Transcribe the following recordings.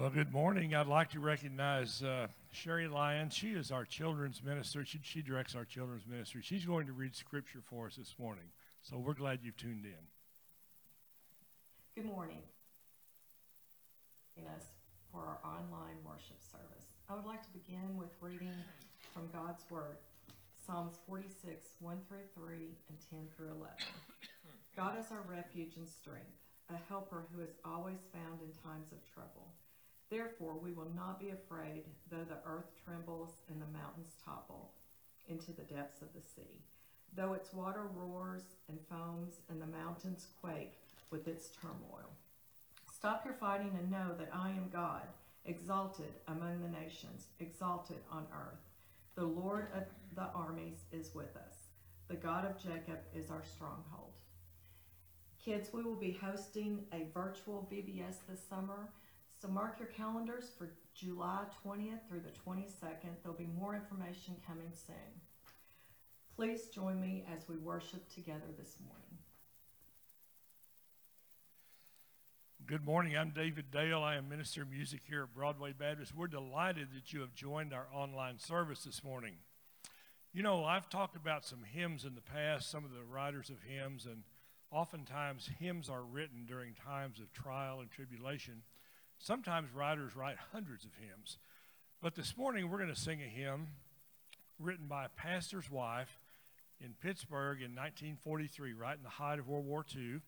Well, good morning. I'd like to recognize uh, Sherry Lyons. She is our children's minister. She, she directs our children's ministry. She's going to read scripture for us this morning. So we're glad you've tuned in. Good morning. Us for our online worship service. I would like to begin with reading from God's Word, Psalms 46, 1 through 3, and 10 through 11. God is our refuge and strength, a helper who is always found in times of trouble. Therefore, we will not be afraid, though the earth trembles and the mountains topple into the depths of the sea. Though its water roars and foams and the mountains quake with its turmoil. Stop your fighting and know that I am God, exalted among the nations, exalted on earth. The Lord of the armies is with us. The God of Jacob is our stronghold. Kids, we will be hosting a virtual VBS this summer. So mark your calendars for July 20th through the 22nd. There'll be more information coming soon. Please join me as we worship together this morning. Good morning. I'm David Dale. I am Minister of Music here at Broadway Baptist. We're delighted that you have joined our online service this morning. You know, I've talked about some hymns in the past, some of the writers of hymns, and oftentimes hymns are written during times of trial and tribulation. Sometimes writers write hundreds of hymns. But this morning we're going to sing a hymn written by a pastor's wife in Pittsburgh in 1943, right in the height of World War II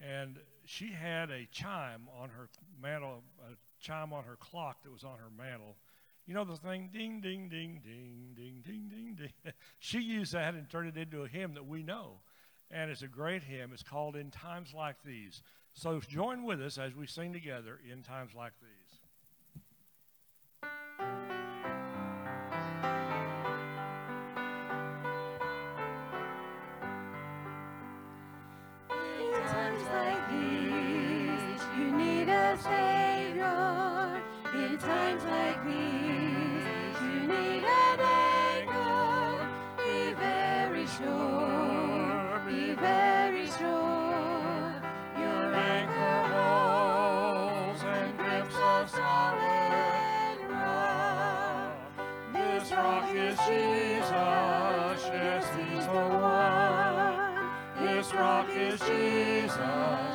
and she had a chime on her mantle, a chime on her clock that was on her mantle. You know the thing, ding, ding, ding, ding, ding, ding, ding, ding. she used that and turned it into a hymn that we know. And it's a great hymn. It's called In Times Like These. So join with us as we sing together In Times Like These. Savior in times like these. Jesus. Yes, He's the one. This rock is Jesus.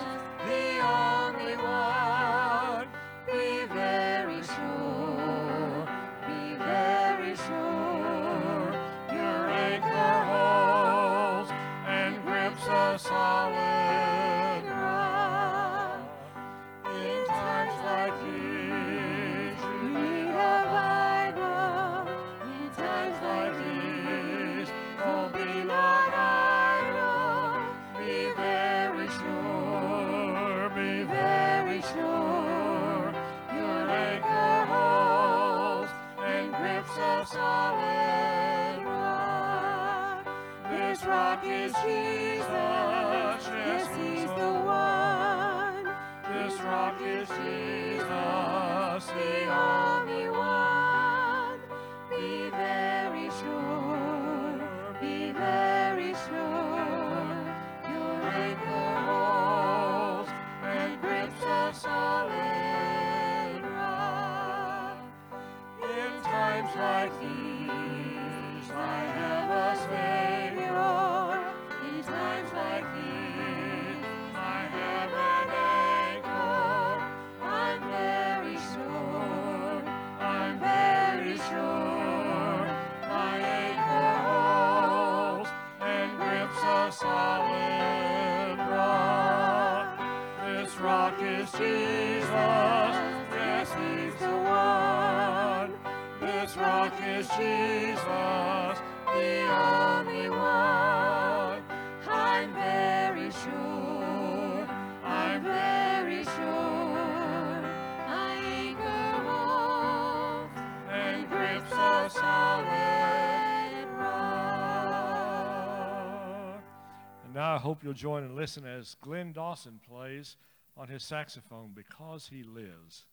Hope you'll join and listen as Glenn Dawson plays on his saxophone because he lives.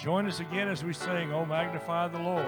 Join us again as we sing, Oh, Magnify the Lord.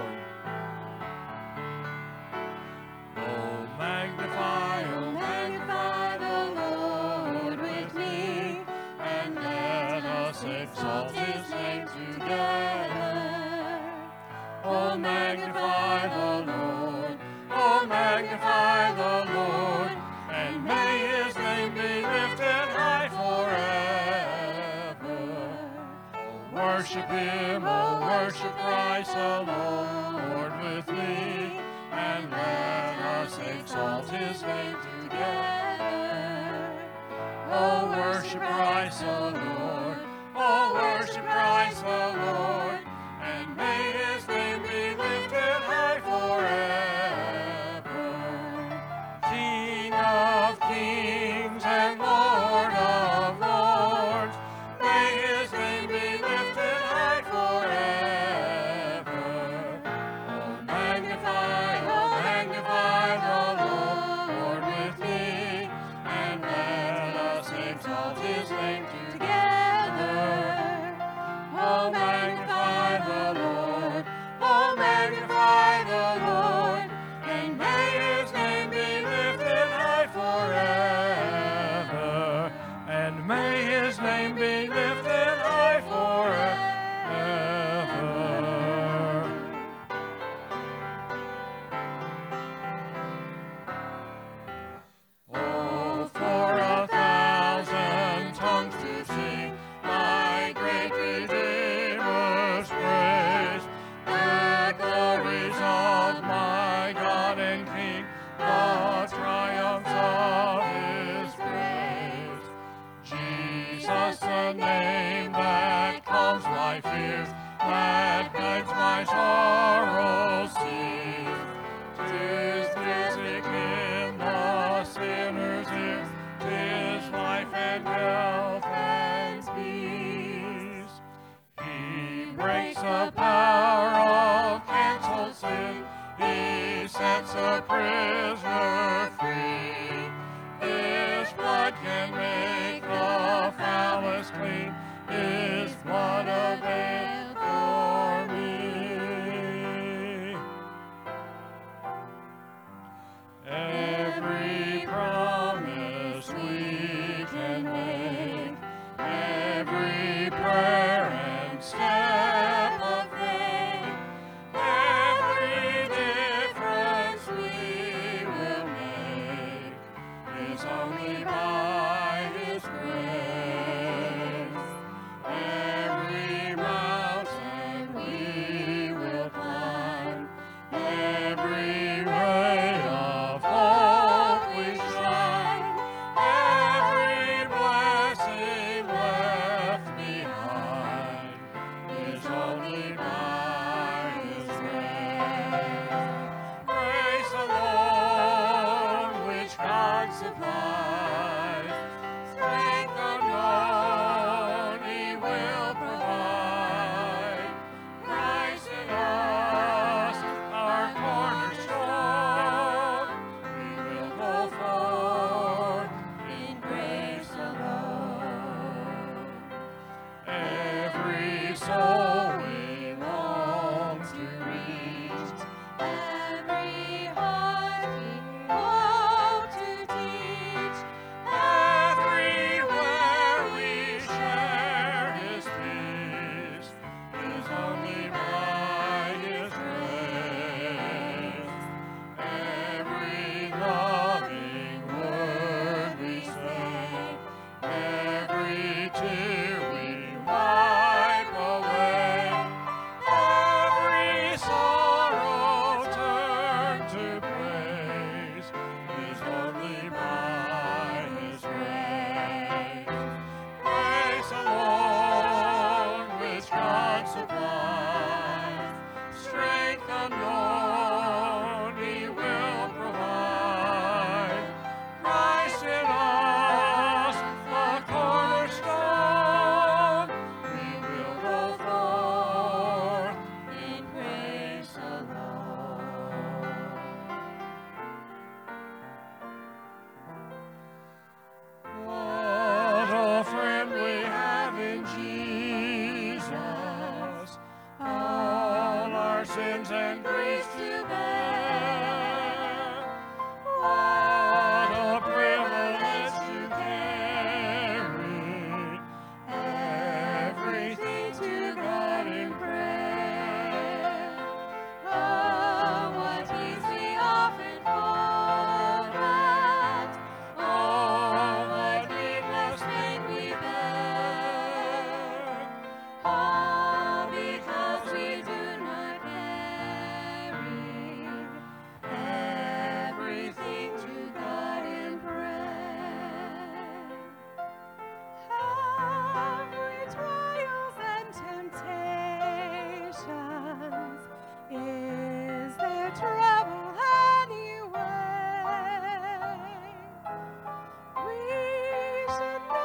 is it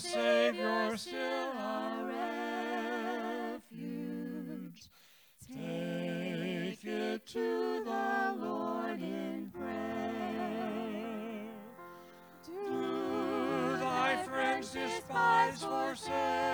Savior, still our refuge. Take it to the Lord in prayer. Do thy friends despise, or say?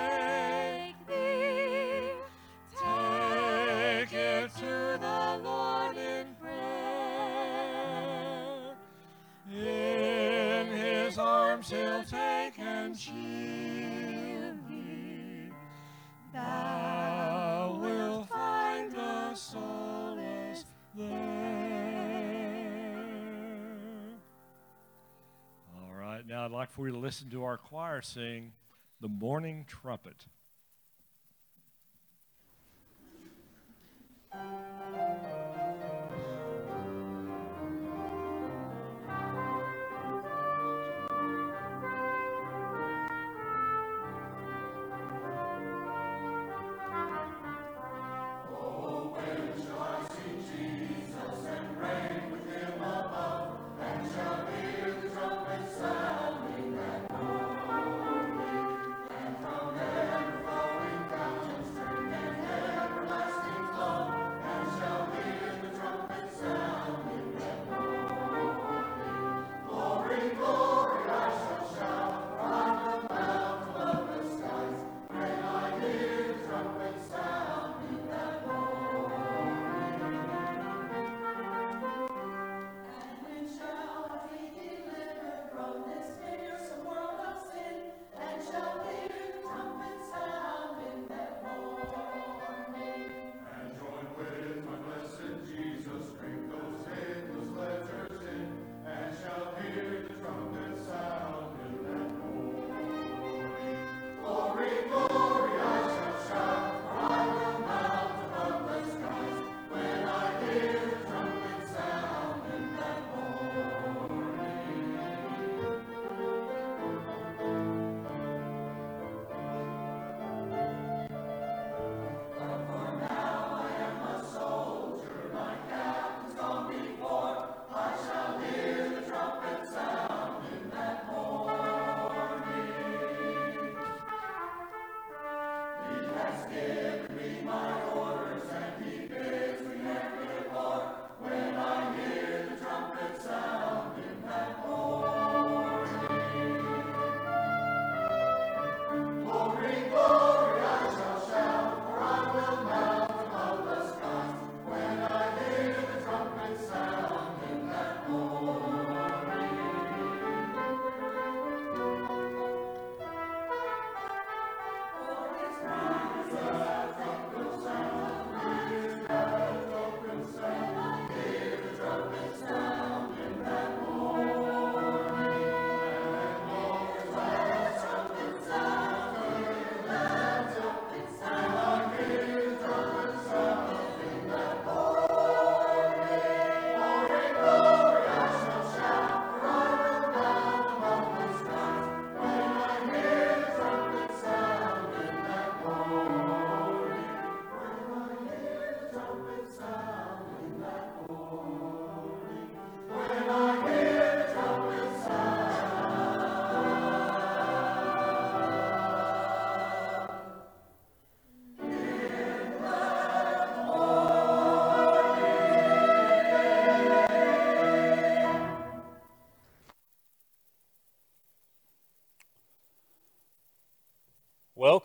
All right, now I'd like for you to listen to our choir sing the morning trumpet.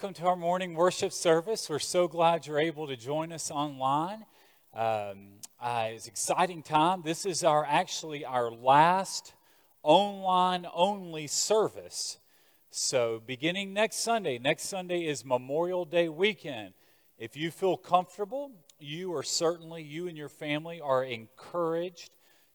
Welcome to our morning worship service. We're so glad you're able to join us online. Um, uh, it's exciting time. This is our actually our last online only service. So, beginning next Sunday, next Sunday is Memorial Day weekend. If you feel comfortable, you are certainly, you and your family are encouraged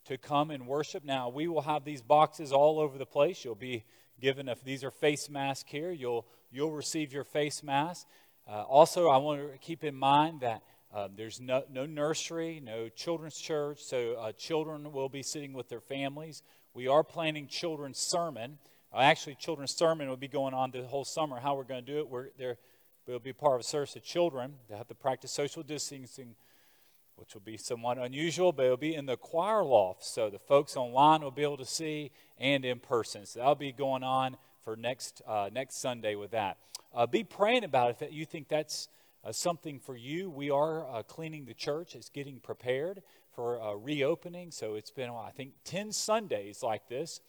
to come and worship. Now, we will have these boxes all over the place. You'll be given, if these are face masks here, you'll, you'll receive your face mask. Uh, also, I want to keep in mind that um, there's no, no nursery, no children's church, so uh, children will be sitting with their families. We are planning children's sermon. Uh, actually, children's sermon will be going on the whole summer. How we're going to do it, we're, there will be part of a service of children. They have to practice social distancing, which will be somewhat unusual, but it'll be in the choir loft. So the folks online will be able to see and in person. So that'll be going on for next, uh, next Sunday with that. Uh, be praying about it if you think that's uh, something for you. We are uh, cleaning the church, it's getting prepared for uh, reopening. So it's been, I think, 10 Sundays like this.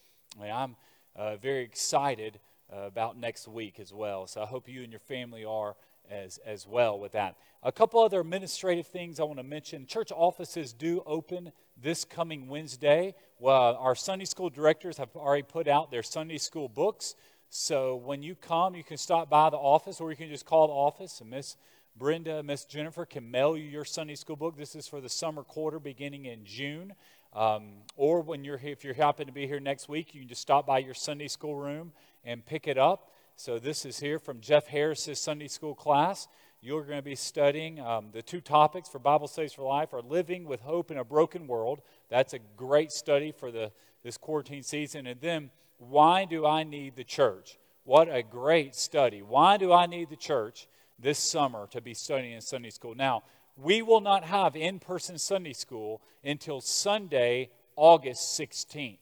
I'm uh, very excited about next week as well. So I hope you and your family are as, as well with that. A couple other administrative things I want to mention. Church offices do open this coming Wednesday. Well, our Sunday school directors have already put out their Sunday school books. So when you come, you can stop by the office or you can just call the office and Miss Brenda, Miss Jennifer can mail you your Sunday school book. This is for the summer quarter beginning in June. Um, or when you're if you happen to be here next week, you can just stop by your Sunday school room and pick it up. So this is here from Jeff Harris's Sunday school class. You're going to be studying um, the two topics for Bible Studies for Life are living with hope in a broken world. That's a great study for the this quarantine season. And then why do I need the church? What a great study. Why do I need the church? this summer to be studying in Sunday school. Now, we will not have in person Sunday school until Sunday, August 16th.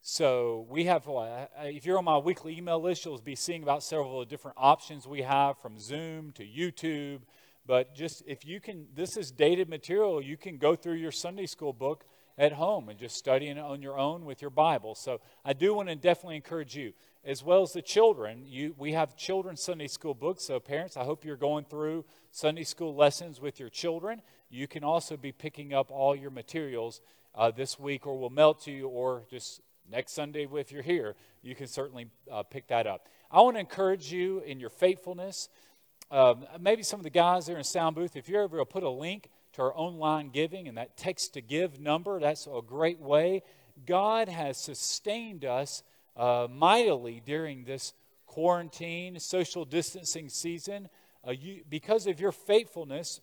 So we have, uh, if you're on my weekly email list, you'll be seeing about several different options we have from Zoom to YouTube. But just if you can, this is dated material, you can go through your Sunday school book at home and just studying it on your own with your Bible. So I do want to definitely encourage you as well as the children. You, we have children's Sunday school books, so parents, I hope you're going through Sunday school lessons with your children. You can also be picking up all your materials uh, this week, or we'll mail to you, or just next Sunday if you're here, you can certainly uh, pick that up. I want to encourage you in your faithfulness. Um, maybe some of the guys there in sound booth, if you're ever put a link to our online giving and that text to give number, that's a great way. God has sustained us uh, mightily during this quarantine, social distancing season. Uh, you, because of your faithfulness,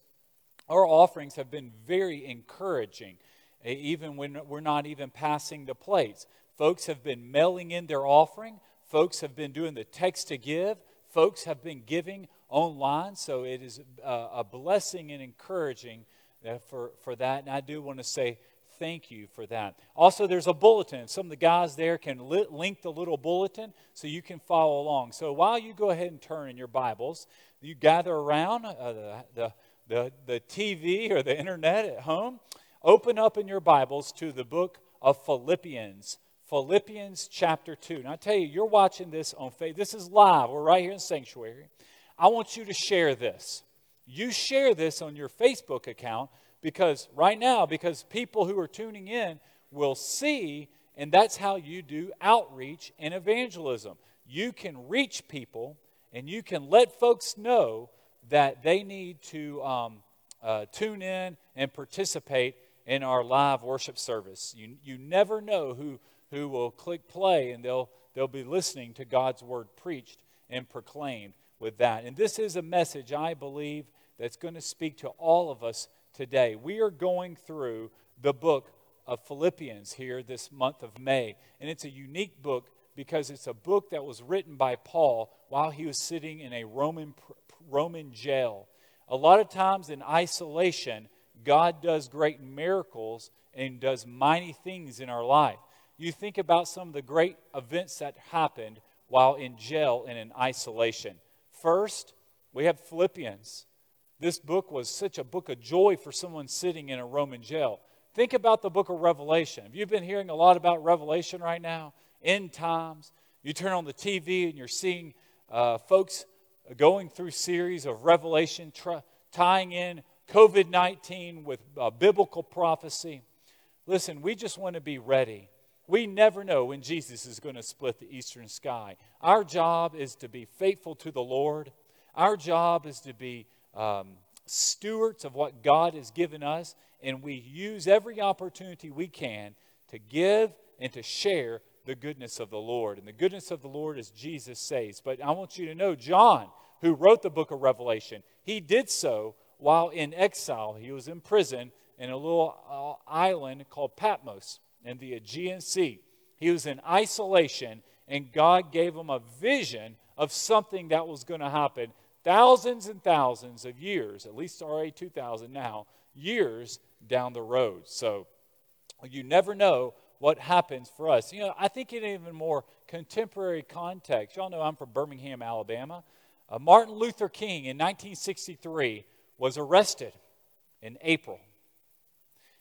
our offerings have been very encouraging, even when we're not even passing the plates. Folks have been mailing in their offering, folks have been doing the text to give, folks have been giving online, so it is uh, a blessing and encouraging uh, for, for that. And I do want to say thank you for that. Also, there's a bulletin. Some of the guys there can li- link the little bulletin so you can follow along. So while you go ahead and turn in your Bibles, you gather around uh, the, the, the, the TV or the internet at home, open up in your Bibles to the book of Philippians. Philippians chapter 2. Now, I tell you, you're watching this on faith. This is live. We're right here in Sanctuary. I want you to share this. You share this on your Facebook account because right now, because people who are tuning in will see, and that's how you do outreach and evangelism. You can reach people and you can let folks know that they need to um, uh, tune in and participate in our live worship service. You, you never know who, who will click play and they'll, they'll be listening to God's word preached and proclaimed with that. And this is a message, I believe, that's going to speak to all of us today. We are going through the book of Philippians here this month of May. And it's a unique book because it's a book that was written by Paul while he was sitting in a Roman, Roman jail. A lot of times in isolation, God does great miracles and does mighty things in our life. You think about some of the great events that happened while in jail and in isolation. First, we have Philippians. This book was such a book of joy for someone sitting in a Roman jail. Think about the book of Revelation. Have you been hearing a lot about Revelation right now? End times. You turn on the TV and you're seeing uh, folks going through series of Revelation, tying in COVID 19 with uh, biblical prophecy. Listen, we just want to be ready. We never know when Jesus is going to split the eastern sky. Our job is to be faithful to the Lord. Our job is to be um, stewards of what God has given us, and we use every opportunity we can to give and to share the goodness of the Lord. And the goodness of the Lord is Jesus saves. But I want you to know, John, who wrote the book of Revelation, he did so while in exile. He was in prison in a little uh, island called Patmos in the Aegean Sea. He was in isolation, and God gave him a vision of something that was going to happen thousands and thousands of years, at least already 2,000 now, years down the road. So you never know what happens for us. You know, I think in even more contemporary context, y'all know I'm from Birmingham, Alabama. Uh, Martin Luther King in 1963 was arrested in April.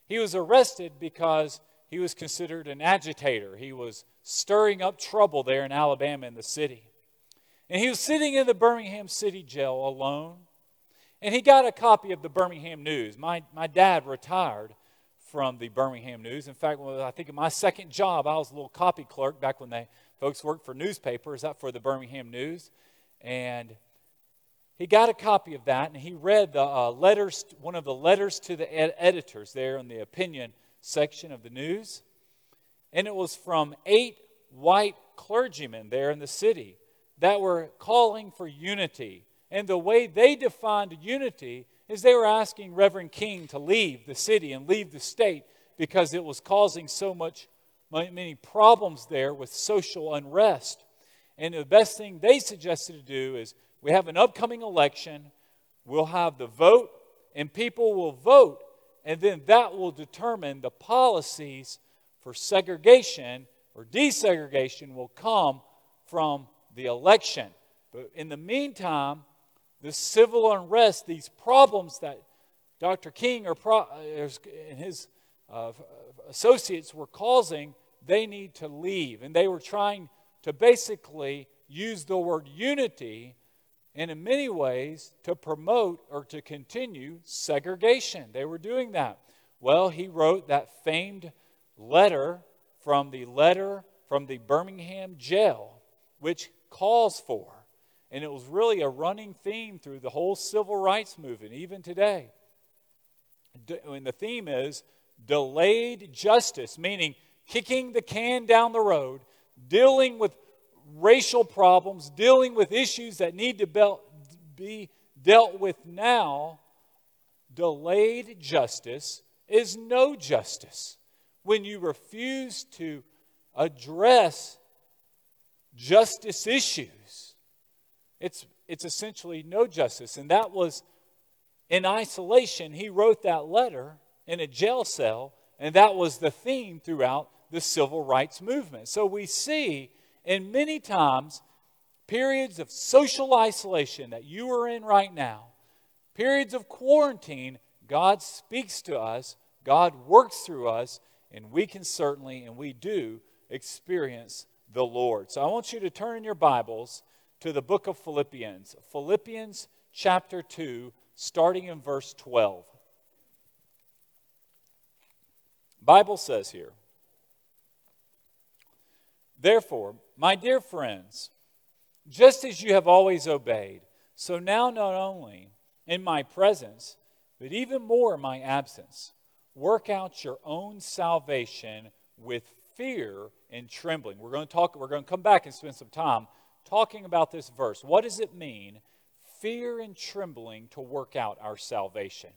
He was arrested because he was considered an agitator. He was stirring up trouble there in Alabama in the city. And he was sitting in the Birmingham City Jail alone. And he got a copy of the Birmingham News. My, my dad retired from the Birmingham News. In fact, I think in my second job, I was a little copy clerk back when they folks worked for newspapers, that for the Birmingham News. And he got a copy of that and he read the uh, letters, one of the letters to the ed- editors there in the opinion section of the news. And it was from eight white clergymen there in the city that were calling for unity. And the way they defined unity is they were asking Reverend King to leave the city and leave the state because it was causing so much many problems there with social unrest. And the best thing they suggested to do is we have an upcoming election, we'll have the vote, and people will vote, and then that will determine the policies for segregation or desegregation will come from the election. But in the meantime, the civil unrest, these problems that Dr. King or pro, and his uh, associates were causing, they need to leave. And they were trying to basically use the word unity and in many ways to promote or to continue segregation. They were doing that. Well, he wrote that famed letter from the letter from the Birmingham jail, which calls for, and it was really a running theme through the whole civil rights movement, even today. And the theme is delayed justice, meaning kicking the can down the road, dealing with racial problems, dealing with issues that need to be dealt with now, delayed justice is no justice. When you refuse to address justice issues, it's, it's essentially no justice. And that was in isolation. He wrote that letter in a jail cell, and that was the theme throughout the civil rights movement. So we see and many times, periods of social isolation that you are in right now, periods of quarantine, God speaks to us, God works through us, and we can certainly, and we do, experience the Lord. So I want you to turn in your Bibles to the book of Philippians, Philippians chapter 2, starting in verse 12. Bible says here, Therefore, my dear friends, just as you have always obeyed, so now not only in my presence, but even more in my absence, work out your own salvation with fear and trembling. We're going to talk, we're going to come back and spend some time talking about this verse. What does it mean, fear and trembling, to work out our salvation?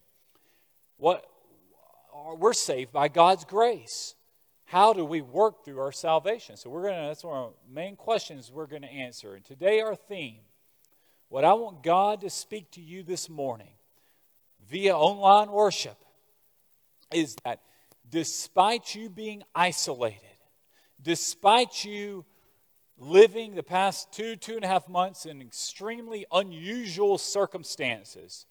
What we're saved by God's grace how do we work through our salvation? So we're going to that's one of our main questions we're going to answer. And today our theme, what I want God to speak to you this morning via online worship is that despite you being isolated, despite you living the past two, two and a half months in extremely unusual circumstances,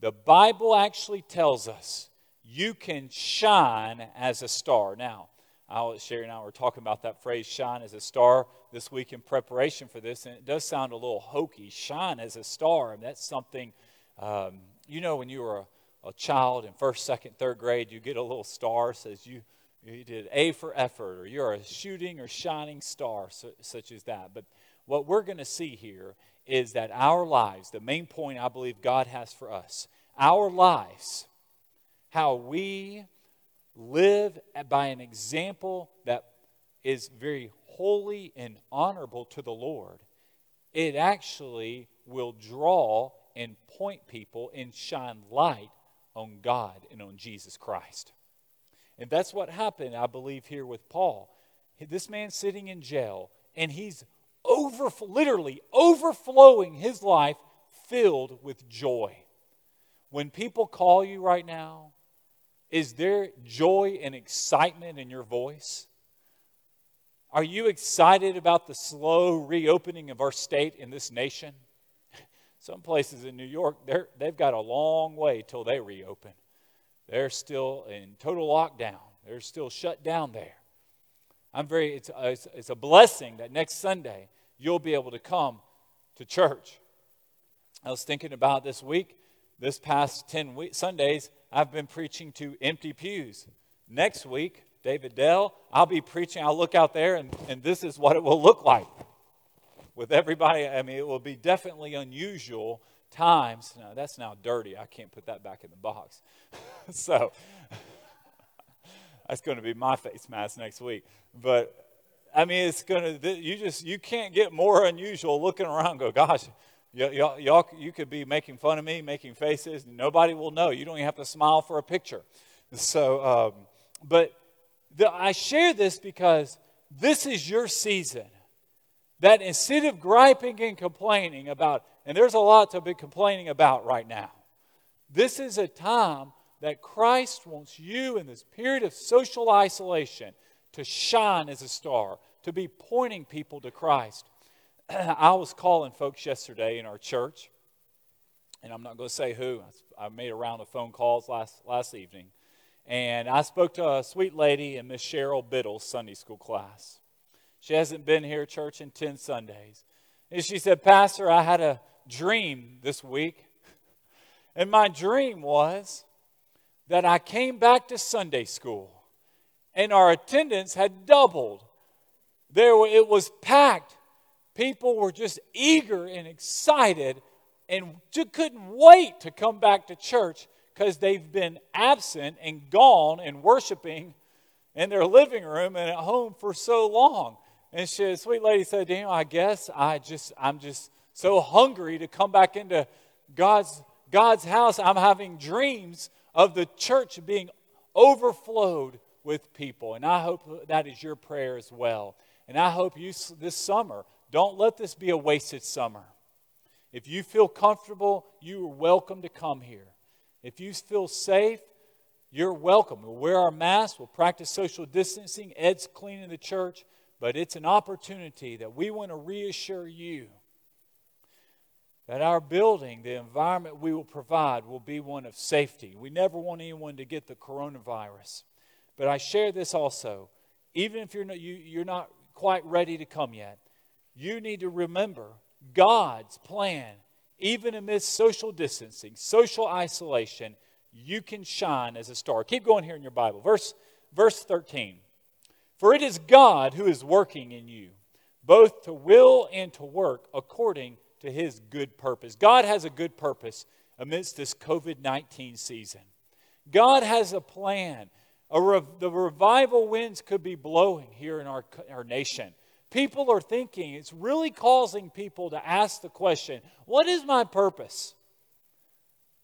the Bible actually tells us you can shine as a star. Now, I, Sherry and I were talking about that phrase, shine as a star, this week in preparation for this, and it does sound a little hokey. Shine as a star, and that's something, um, you know, when you were a, a, child in first, second, third grade, you get a little star says you, you did A for effort, or you're a shooting or shining star, so, such as that. But what we're going to see here is that our lives, the main point I believe God has for us, our lives, how we live by an example that is very holy and honorable to the Lord, it actually will draw and point people and shine light on God and on Jesus Christ. And that's what happened, I believe, here with Paul. This man sitting in jail, and he's over, literally overflowing his life filled with joy. When people call you right now, is there joy and excitement in your voice? Are you excited about the slow reopening of our state in this nation? Some places in New York, they've got a long way till they reopen. They're still in total lockdown. They're still shut down there. I'm very, it's, uh, a, it's a blessing that next Sunday you'll be able to come to church. I was thinking about this week, this past 10 week, Sundays, I've been preaching to empty pews. Next week, David Dell, I'll be preaching. I'll look out there, and, and this is what it will look like with everybody. I mean, it will be definitely unusual times. No, that's now dirty. I can't put that back in the box. so that's going to be my face mask next week. But I mean, it's going to, you just, you can't get more unusual looking around go, gosh, y'all, y'all, you could be making fun of me, making faces. Nobody will know. You don't even have to smile for a picture. So, um, but the, I share this because this is your season. That instead of griping and complaining about, and there's a lot to be complaining about right now, this is a time that Christ wants you in this period of social isolation to shine as a star, to be pointing people to Christ. I was calling folks yesterday in our church, and I'm not going to say who. I made a round of phone calls last, last evening. And I spoke to a sweet lady in Miss Cheryl Biddle's Sunday school class. She hasn't been here church in 10 Sundays. And she said, Pastor, I had a dream this week. And my dream was that I came back to Sunday school and our attendance had doubled. There, it was packed. People were just eager and excited and just couldn't wait to come back to church because they've been absent and gone and worshiping in their living room and at home for so long. And she, the sweet lady said, Daniel, I guess I just, I'm just so hungry to come back into God's, God's house. I'm having dreams of the church being overflowed with people. And I hope that is your prayer as well. And I hope you this summer, don't let this be a wasted summer. If you feel comfortable, you are welcome to come here. If you feel safe, you're welcome. We'll wear our masks, we'll practice social distancing, Ed's cleaning the church, but it's an opportunity that we want to reassure you that our building, the environment we will provide, will be one of safety. We never want anyone to get the coronavirus. But I share this also. Even if you're not, you, you're not quite ready to come yet, you need to remember God's plan even amidst social distancing, social isolation, you can shine as a star. Keep going here in your Bible. Verse, verse 13. For it is God who is working in you, both to will and to work according to his good purpose. God has a good purpose amidst this COVID 19 season. God has a plan. A rev- the revival winds could be blowing here in our, our nation people are thinking, it's really causing people to ask the question what is my purpose?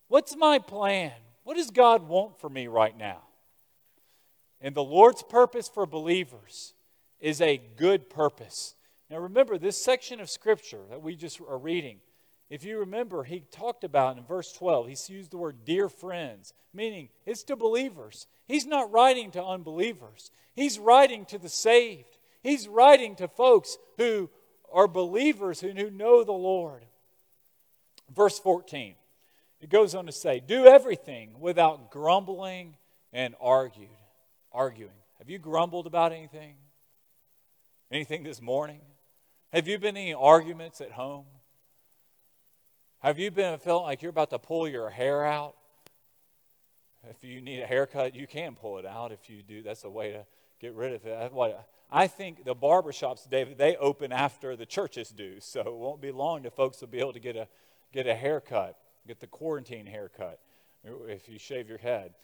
What's my plan? What does God want for me right now? And the Lord's purpose for believers is a good purpose. Now remember, this section of Scripture that we just are reading, if you remember, he talked about in verse 12, he used the word dear friends, meaning it's to believers. He's not writing to unbelievers, he's writing to the saved. He's writing to folks who are believers who, who know the Lord. Verse 14, it goes on to say, Do everything without grumbling and argued, arguing. Have you grumbled about anything? Anything this morning? Have you been in any arguments at home? Have you been felt like you're about to pull your hair out? If you need a haircut, you can pull it out. If you do, that's a way to get rid of it. I think the barbershops, David, they open after the churches do, so it won't be long till folks will be able to get a get a haircut, get the quarantine haircut, if you shave your head.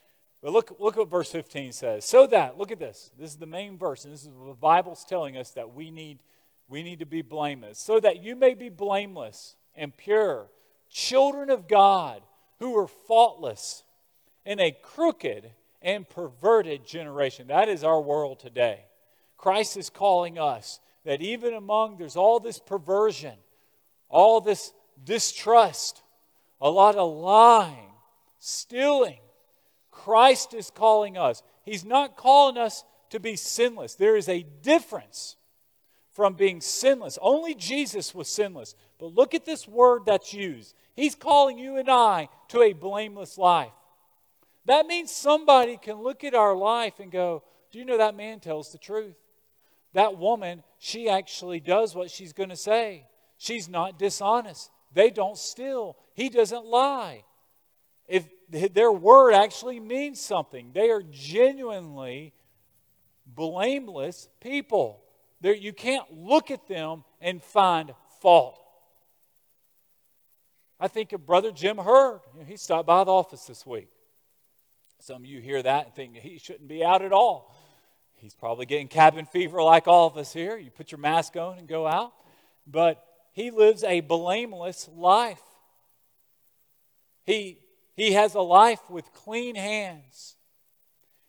But look, look what verse 15 says. So that, look at this. This is the main verse, and this is what the Bible's telling us that we need, we need to be blameless. So that you may be blameless and pure, children of God who are faultless in a crooked and perverted generation. That is our world today. Christ is calling us that even among there's all this perversion, all this distrust, a lot of lying, stealing. Christ is calling us. He's not calling us to be sinless. There is a difference from being sinless. Only Jesus was sinless. But look at this word that's used. He's calling you and I to a blameless life. That means somebody can look at our life and go, Do you know that man tells the truth? That woman, she actually does what she's going to say. She's not dishonest. They don't steal. He doesn't lie. If their word actually means something, they are genuinely blameless people. They're, you can't look at them and find fault. I think of Brother Jim Hurd. He stopped by the office this week. Some of you hear that and think he shouldn't be out at all. He's probably getting cabin fever like all of us here. You put your mask on and go out. But he lives a blameless life. He, he has a life with clean hands.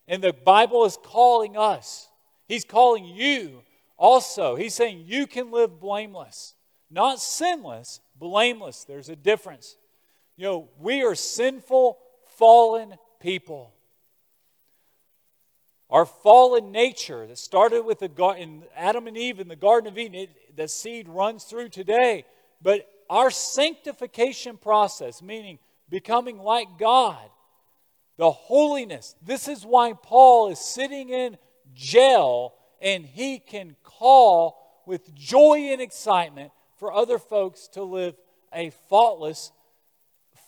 And the Bible is calling us, He's calling you also. He's saying you can live blameless, not sinless, blameless. There's a difference. You know, we are sinful, fallen people. Our fallen nature that started with the garden, Adam and Eve in the Garden of Eden, it, the seed runs through today. But our sanctification process, meaning becoming like God, the holiness, this is why Paul is sitting in jail and he can call with joy and excitement for other folks to live a faultless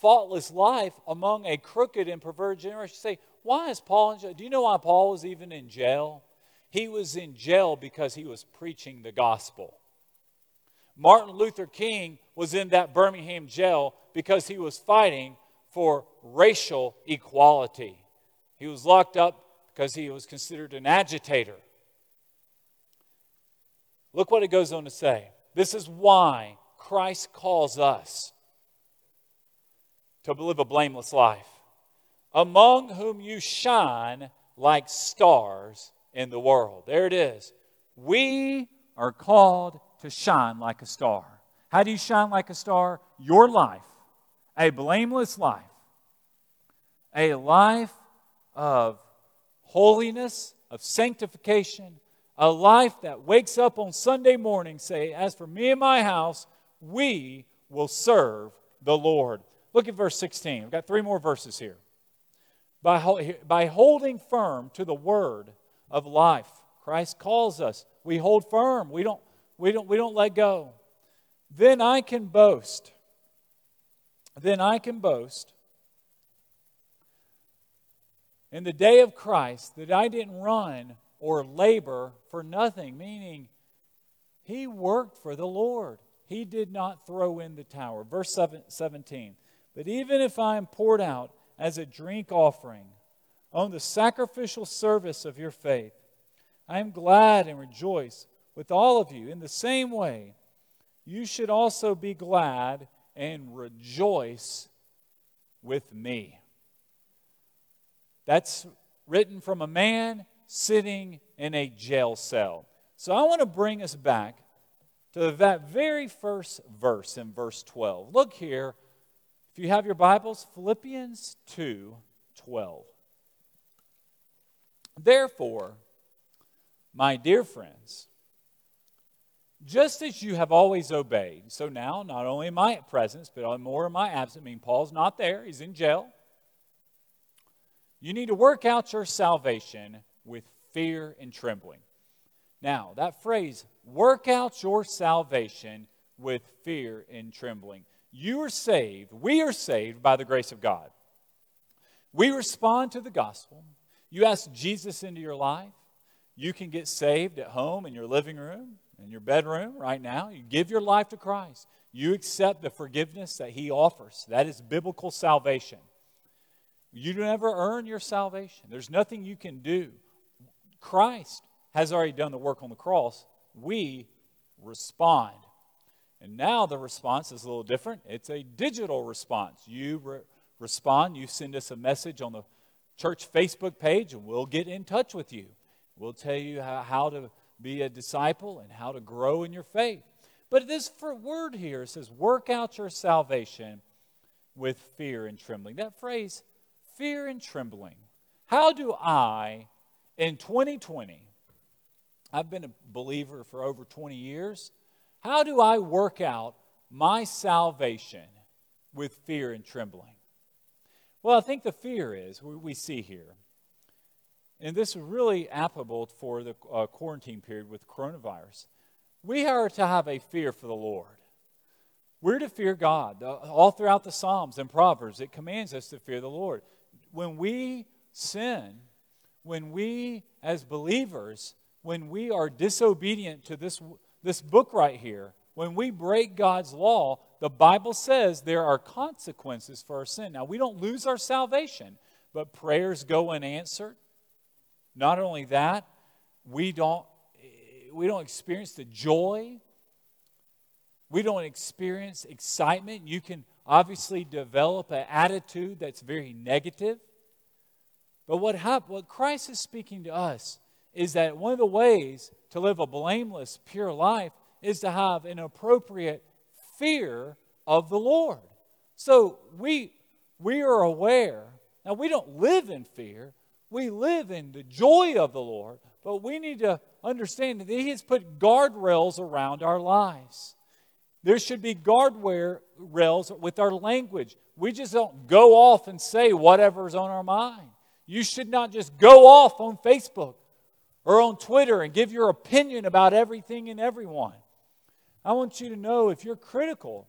faultless life among a crooked and perverted generation. say, why is Paul in jail? Do you know why Paul was even in jail? He was in jail because he was preaching the gospel. Martin Luther King was in that Birmingham jail because he was fighting for racial equality. He was locked up because he was considered an agitator. Look what it goes on to say. This is why Christ calls us to live a blameless life, among whom you shine like stars in the world. There it is. We are called to shine like a star. How do you shine like a star? Your life, a blameless life, a life of holiness, of sanctification, a life that wakes up on Sunday morning say, as for me and my house, we will serve the Lord. Look at verse 16. We've got three more verses here. By, by holding firm to the word of life, Christ calls us. We hold firm. We don't, we don't, we don't let go. Then I can boast. Then I can boast in the day of Christ that I didn't run or labor for nothing, meaning he worked for the Lord. He did not throw in the tower. Verse 17. But even if I am poured out as a drink offering on the sacrificial service of your faith, I am glad and rejoice with all of you. In the same way, you should also be glad and rejoice with me. That's written from a man sitting in a jail cell. So I want to bring us back to that very first verse in verse 12. Look here you have your Bibles, Philippians 2 12. Therefore, my dear friends, just as you have always obeyed, so now not only in my presence, but more in my absence, I mean, Paul's not there, he's in jail. You need to work out your salvation with fear and trembling. Now, that phrase, work out your salvation with fear and trembling. You are saved, we are saved by the grace of God. We respond to the gospel. You ask Jesus into your life. You can get saved at home in your living room, in your bedroom right now. You give your life to Christ. You accept the forgiveness that He offers. That is biblical salvation. You never earn your salvation, there's nothing you can do. Christ has already done the work on the cross. We respond. And now the response is a little different. It's a digital response. You re- respond, you send us a message on the church Facebook page, and we'll get in touch with you. We'll tell you how, how to be a disciple and how to grow in your faith. But this word here says, work out your salvation with fear and trembling. That phrase, fear and trembling. How do I, in 2020, I've been a believer for over 20 years, how do I work out my salvation with fear and trembling? Well, I think the fear is, what we see here, and this is really applicable for the uh, quarantine period with coronavirus. We are to have a fear for the Lord. We're to fear God. All throughout the Psalms and Proverbs, it commands us to fear the Lord. When we sin, when we, as believers, when we are disobedient to this, this book right here, when we break God's law, the Bible says there are consequences for our sin. Now, we don't lose our salvation, but prayers go unanswered. Not only that, we don't, we don't experience the joy. We don't experience excitement. You can obviously develop an attitude that's very negative. But what, hap- what Christ is speaking to us is that one of the ways to live a blameless, pure life is to have an appropriate fear of the Lord. So we, we are aware. Now, we don't live in fear, we live in the joy of the Lord, but we need to understand that He has put guardrails around our lives. There should be guardrails with our language. We just don't go off and say whatever's on our mind. You should not just go off on Facebook or on Twitter and give your opinion about everything and everyone. I want you to know if you're critical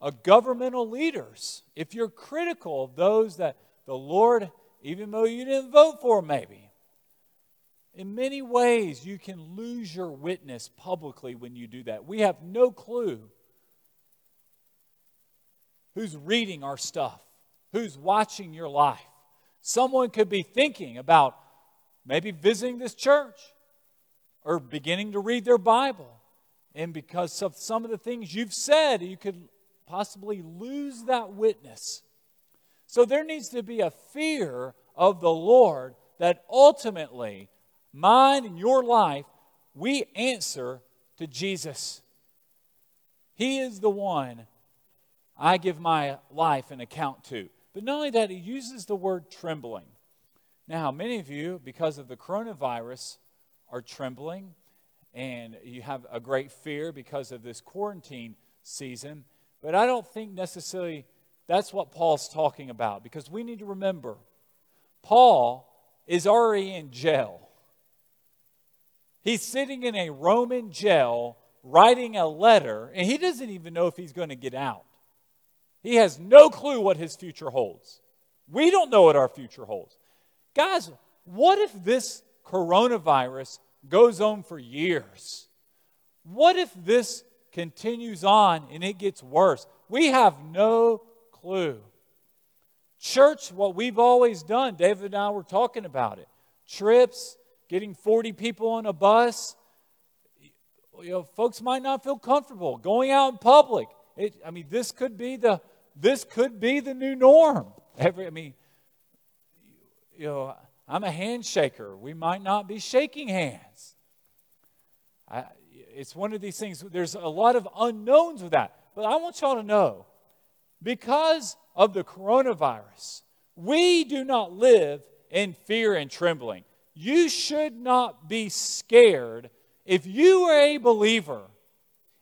of governmental leaders, if you're critical of those that the Lord, even though you didn't vote for, maybe, in many ways you can lose your witness publicly when you do that. We have no clue who's reading our stuff, who's watching your life. Someone could be thinking about maybe visiting this church or beginning to read their Bible. And because of some of the things you've said, you could possibly lose that witness. So there needs to be a fear of the Lord that ultimately, mine and your life, we answer to Jesus. He is the one I give my life an account to. But not only that, he uses the word trembling. Now, many of you, because of the coronavirus, are trembling and you have a great fear because of this quarantine season. But I don't think necessarily that's what Paul's talking about because we need to remember Paul is already in jail. He's sitting in a Roman jail writing a letter, and he doesn't even know if he's going to get out. He has no clue what his future holds. We don't know what our future holds. Guys, what if this coronavirus goes on for years? What if this continues on and it gets worse? We have no clue. Church, what we've always done, David and I were talking about it trips, getting 40 people on a bus. You know, folks might not feel comfortable going out in public. It, I mean, this could be the this could be the new norm. Every, I mean, you know, I'm a handshaker. We might not be shaking hands. I, it's one of these things, there's a lot of unknowns with that. But I want y'all to know because of the coronavirus, we do not live in fear and trembling. You should not be scared if you are a believer.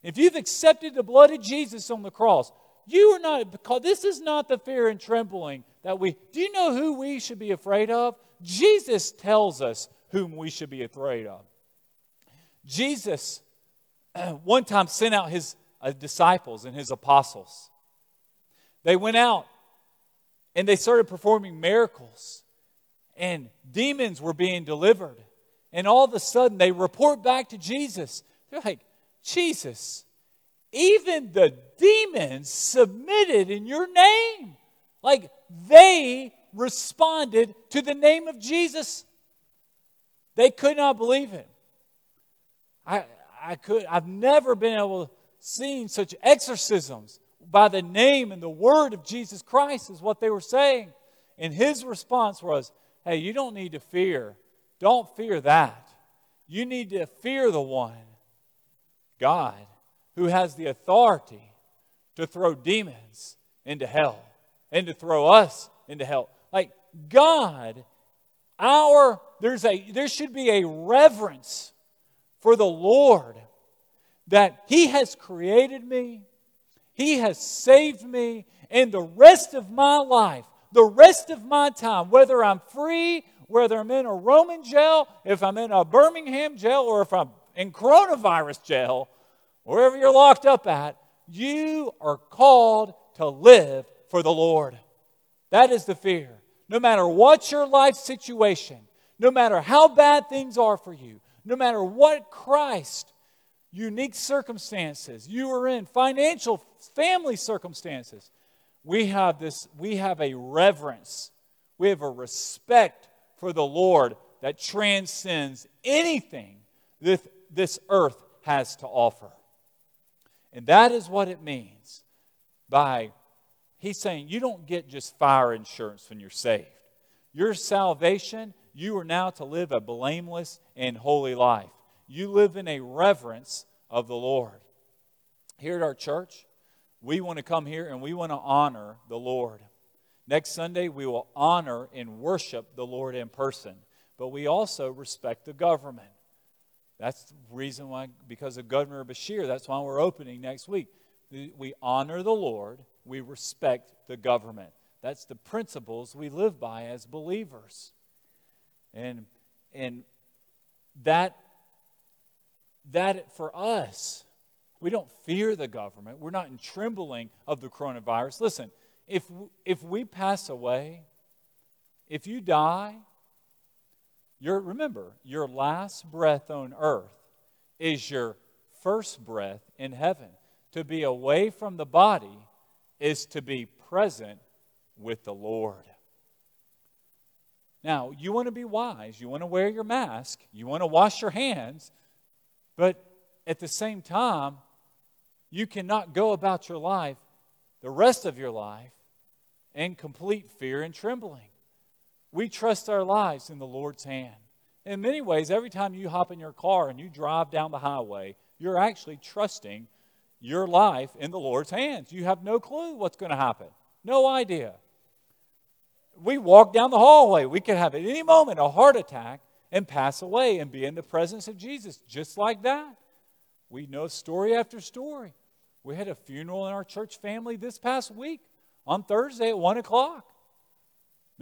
If you've accepted the blood of Jesus on the cross, you are not, because this is not the fear and trembling that we, do you know who we should be afraid of? Jesus tells us whom we should be afraid of. Jesus one time sent out his uh, disciples and his apostles. They went out and they started performing miracles, and demons were being delivered. And all of a sudden, they report back to Jesus. They're like, Jesus, even the demons submitted in your name. Like they responded to the name of Jesus. They could not believe it. I, I could, I've never been able to see such exorcisms by the name and the word of Jesus Christ, is what they were saying. And his response was, Hey, you don't need to fear. Don't fear that. You need to fear the one, God, who has the authority to throw demons into hell and to throw us into hell. Like God, our there's a there should be a reverence for the Lord that He has created me, He has saved me, and the rest of my life, the rest of my time, whether I'm free, whether I'm in a Roman jail, if I'm in a Birmingham jail, or if I'm in coronavirus jail, wherever you're locked up at, you are called to live for the Lord. That is the fear. No matter what your life situation, no matter how bad things are for you, no matter what Christ unique circumstances you are in, financial, family circumstances, we have this, we have a reverence, we have a respect for the Lord that transcends anything that this earth has to offer. And that is what it means by, he's saying, you don't get just fire insurance when you're saved. Your salvation, you are now to live a blameless and holy life. You live in a reverence of the Lord. Here at our church, we want to come here and we want to honor the Lord. Next Sunday, we will honor and worship the Lord in person, but we also respect the government. That's the reason why, because of Governor Beshear, that's why we're opening next week. We honor the Lord, we respect the government. That's the principles we live by as believers. And, and that, that for us, we don't fear the government. We're not in trembling of the coronavirus. Listen, if, if we pass away, if you die, your, remember, your last breath on earth is your first breath in heaven. To be away from the body is to be present with the Lord. Now, you want to be wise. You want to wear your mask. You want to wash your hands. But at the same time, you cannot go about your life, the rest of your life, in complete fear and trembling. We trust our lives in the Lord's hand. In many ways, every time you hop in your car and you drive down the highway, you're actually trusting your life in the Lord's hands. You have no clue what's going to happen, no idea. We walk down the hallway, we could have at any moment a heart attack and pass away and be in the presence of Jesus just like that. We know story after story. We had a funeral in our church family this past week on Thursday at 1 o'clock.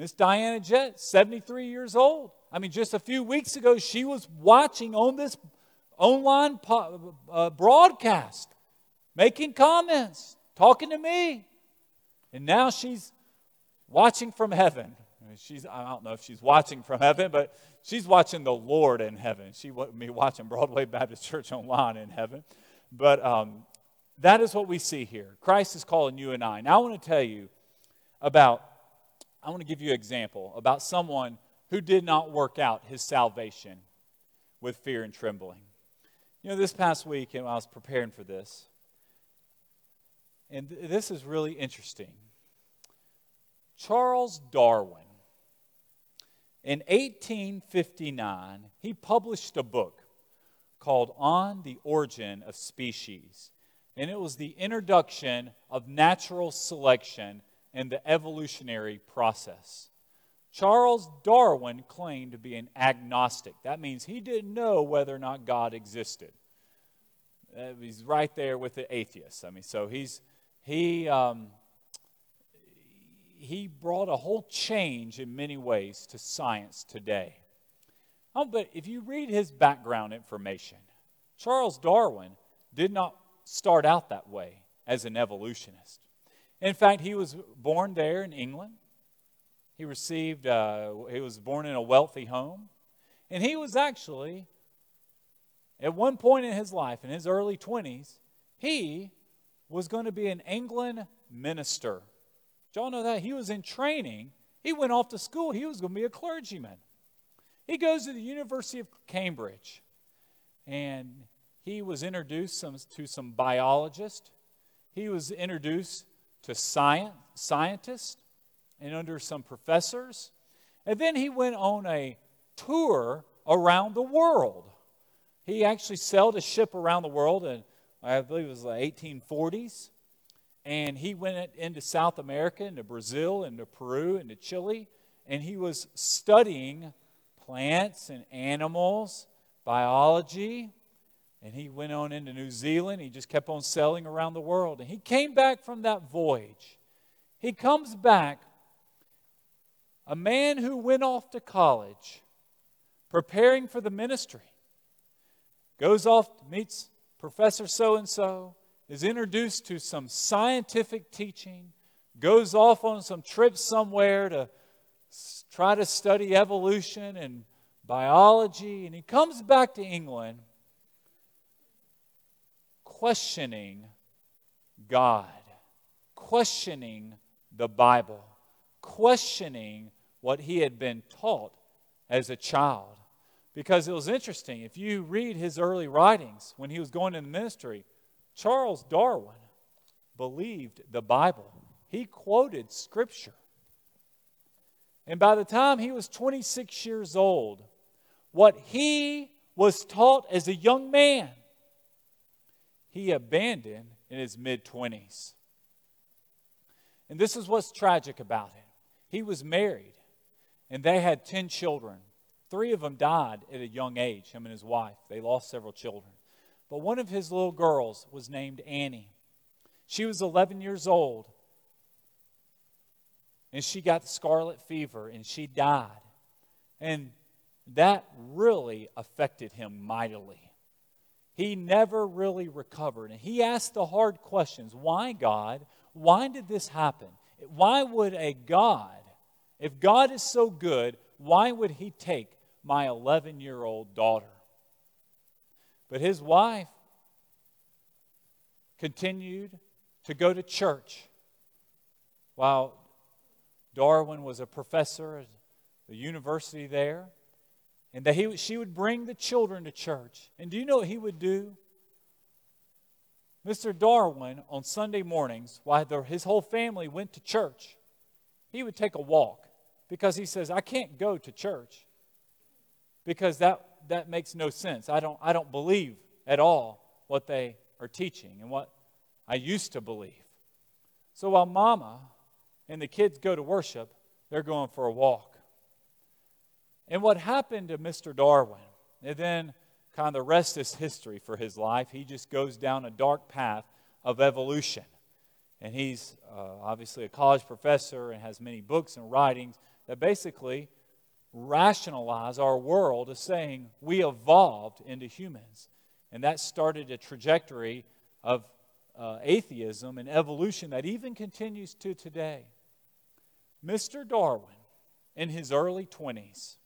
Miss Diana Jett, 73 years old. I mean, just a few weeks ago, she was watching on this online po- uh, broadcast, making comments, talking to me. And now she's watching from heaven. I mean, she's, I don't know if she's watching from heaven, but she's watching the Lord in heaven. She wasn't me watching Broadway Baptist Church online in heaven. But um, that is what we see here. Christ is calling you and I. Now, I want to tell you about I want to give you an example about someone who did not work out his salvation with fear and trembling. You know, this past week, and I was preparing for this, and th- this is really interesting. Charles Darwin, in 1859, he published a book called On the Origin of Species, and it was the introduction of natural selection and the evolutionary process. Charles Darwin claimed to be an agnostic. That means he didn't know whether or not God existed. Uh, he's right there with the atheists. I mean, so he's he um, he brought a whole change in many ways to science today. Oh, but if you read his background information, Charles Darwin did not start out that way as an evolutionist. In fact, he was born there in England. He received, uh, he was born in a wealthy home. And he was actually, at one point in his life, in his early 20s, he was going to be an England minister. Did y'all know that? He was in training. He went off to school. He was going to be a clergyman. He goes to the University of Cambridge and he was introduced some, to some biologists. He was introduced to science, scientists and under some professors. And then he went on a tour around the world. He actually sailed a ship around the world, and I believe it was the 1840s. And he went into South America, into Brazil, into Peru, into Chile, and he was studying plants and animals, biology. And he went on into New Zealand. He just kept on sailing around the world. And he came back from that voyage. He comes back, a man who went off to college, preparing for the ministry, goes off, meets Professor so and so, is introduced to some scientific teaching, goes off on some trip somewhere to try to study evolution and biology, and he comes back to England questioning God, questioning the Bible, questioning what he had been taught as a child. Because it was interesting, if you read his early writings when he was going into ministry, Charles Darwin believed the Bible. He quoted Scripture. And by the time he was 26 years old, what he was taught as a young man, he abandoned in his mid 20s. And this is what's tragic about him. He was married, and they had 10 children. Three of them died at a young age, him and his wife. They lost several children. But one of his little girls was named Annie. She was 11 years old, and she got scarlet fever, and she died. And that really affected him mightily. He never really recovered. And he asked the hard questions Why, God? Why did this happen? Why would a God, if God is so good, why would he take my 11 year old daughter? But his wife continued to go to church while Darwin was a professor at the university there and that he, she would bring the children to church. And do you know what he would do? Mr. Darwin, on Sunday mornings, while the, his whole family went to church, he would take a walk because he says, I can't go to church because that, that makes no sense. I don't, I don't believe at all what they are teaching and what I used to believe. So while mama and the kids go to worship, they're going for a walk. And what happened to Mr. Darwin, and then kind of the rest is history for his life. He just goes down a dark path of evolution. And he's uh, obviously a college professor and has many books and writings that basically rationalize our world as saying we evolved into humans. And that started a trajectory of uh, atheism and evolution that even continues to today. Mr. Darwin, in his early 20s,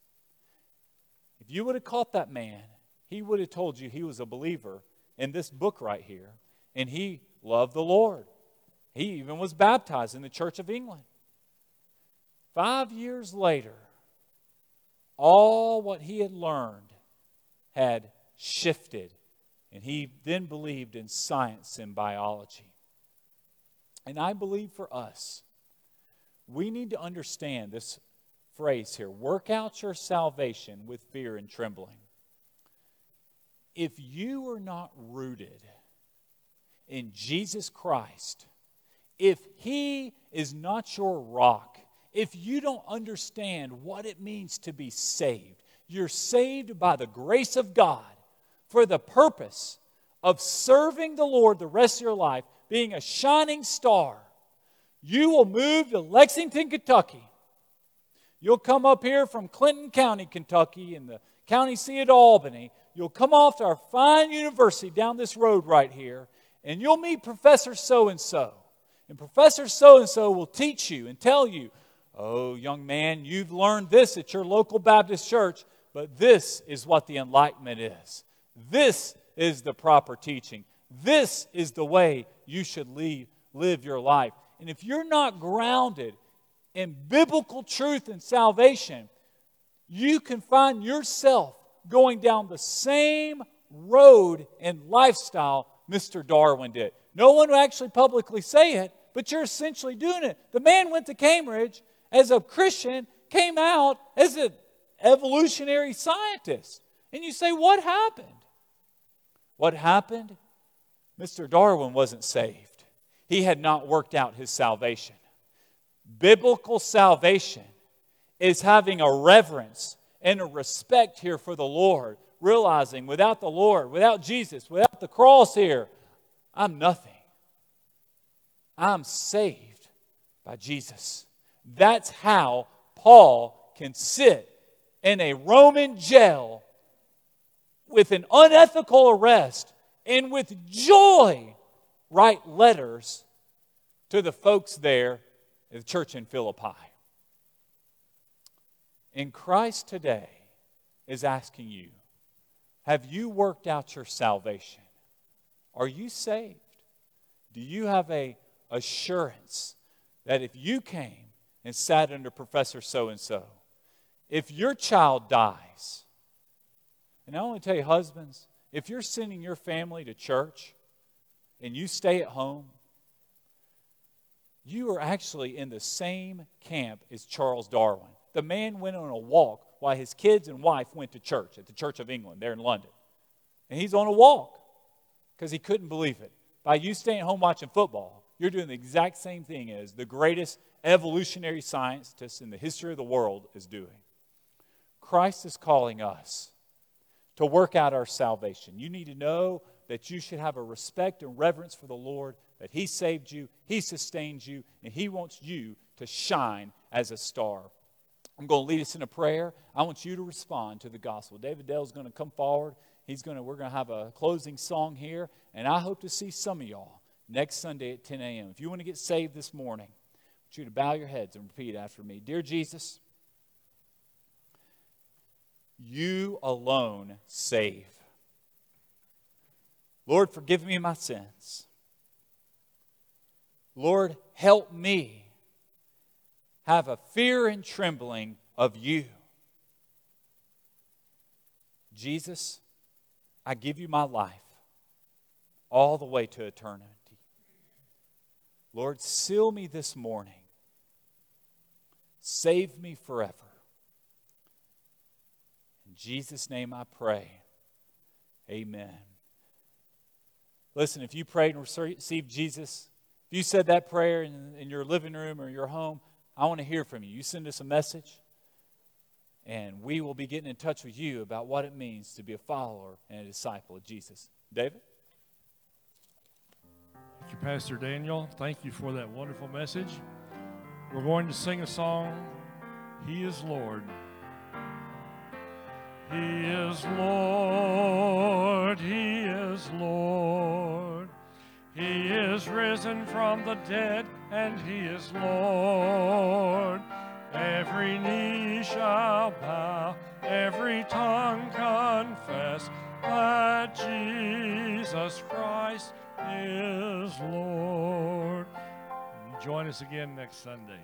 if you would have caught that man, he would have told you he was a believer in this book right here, and he loved the Lord. He even was baptized in the Church of England. Five years later, all what he had learned had shifted, and he then believed in science and biology. And I believe for us, we need to understand this phrase here work out your salvation with fear and trembling. If you are not rooted in Jesus Christ, if He is not your rock, if you don't understand what it means to be saved, you're saved by the grace of God for the purpose of serving the Lord the rest of your life, being a shining star. You will move to Lexington, Kentucky You'll come up here from Clinton County, Kentucky, in the county seat at Albany, you'll come off to our fine university down this road right here, and you'll meet Professor so and so. And Professor so and so will teach you and tell you, oh, young man, you've learned this at your local Baptist church, but this is what the enlightenment is. This is the proper teaching. This is the way you should leave, live your life. And if you're not grounded in biblical truth and salvation, you can find yourself going down the same road and lifestyle Mr. Darwin did. No one will actually publicly say it, but you're essentially doing it. The man went to Cambridge as a Christian, came out as an evolutionary scientist. And you say, what happened? What happened? Mr. Darwin wasn't saved, he had not worked out his salvation. Biblical salvation is having a reverence and a respect here for the Lord, realizing without the Lord, without Jesus, without the cross here, I'm nothing. I'm saved by Jesus. That's how Paul can sit in a Roman jail with an unethical arrest and with joy write letters to the folks there the church in Philippi. And Christ today is asking you Have you worked out your salvation? Are you saved? Do you have a assurance that if you came and sat under Professor so and so, if your child dies, and I only tell you, husbands, if you're sending your family to church and you stay at home, you are actually in the same camp as Charles Darwin. The man went on a walk while his kids and wife went to church at the Church of England there in London. And he's on a walk because he couldn't believe it. By you staying home watching football, you're doing the exact same thing as the greatest evolutionary scientist in the history of the world is doing. Christ is calling us to work out our salvation. You need to know that you should have a respect and reverence for the Lord, that He saved you, He sustains you, and He wants you to shine as a star. I'm going to lead us in a prayer. I want you to respond to the gospel. David Dale's going to come forward. He's going to, we're going to have a closing song here, and I hope to see some of y'all next Sunday at 10 a.m. If you want to get saved this morning, I want you to bow your heads and repeat after me. Dear Jesus, you alone save. Lord, forgive me my sins. Lord, help me have a fear and trembling of you. Jesus, I give you my life all the way to eternity. Lord, seal me this morning. Save me forever. In Jesus' name I pray. Amen. Listen, if you prayed and received Jesus, you said that prayer in, in your living room or your home, I want to hear from you. You send us a message, and we will be getting in touch with you about what it means to be a follower and a disciple of Jesus. David? Thank you, Pastor Daniel. Thank you for that wonderful message. We're going to sing a song, He is Lord. He is Lord, He is Lord. He is risen from the dead, and He is Lord. Every knee shall bow, every tongue confess that Jesus Christ is Lord. Join us again next Sunday.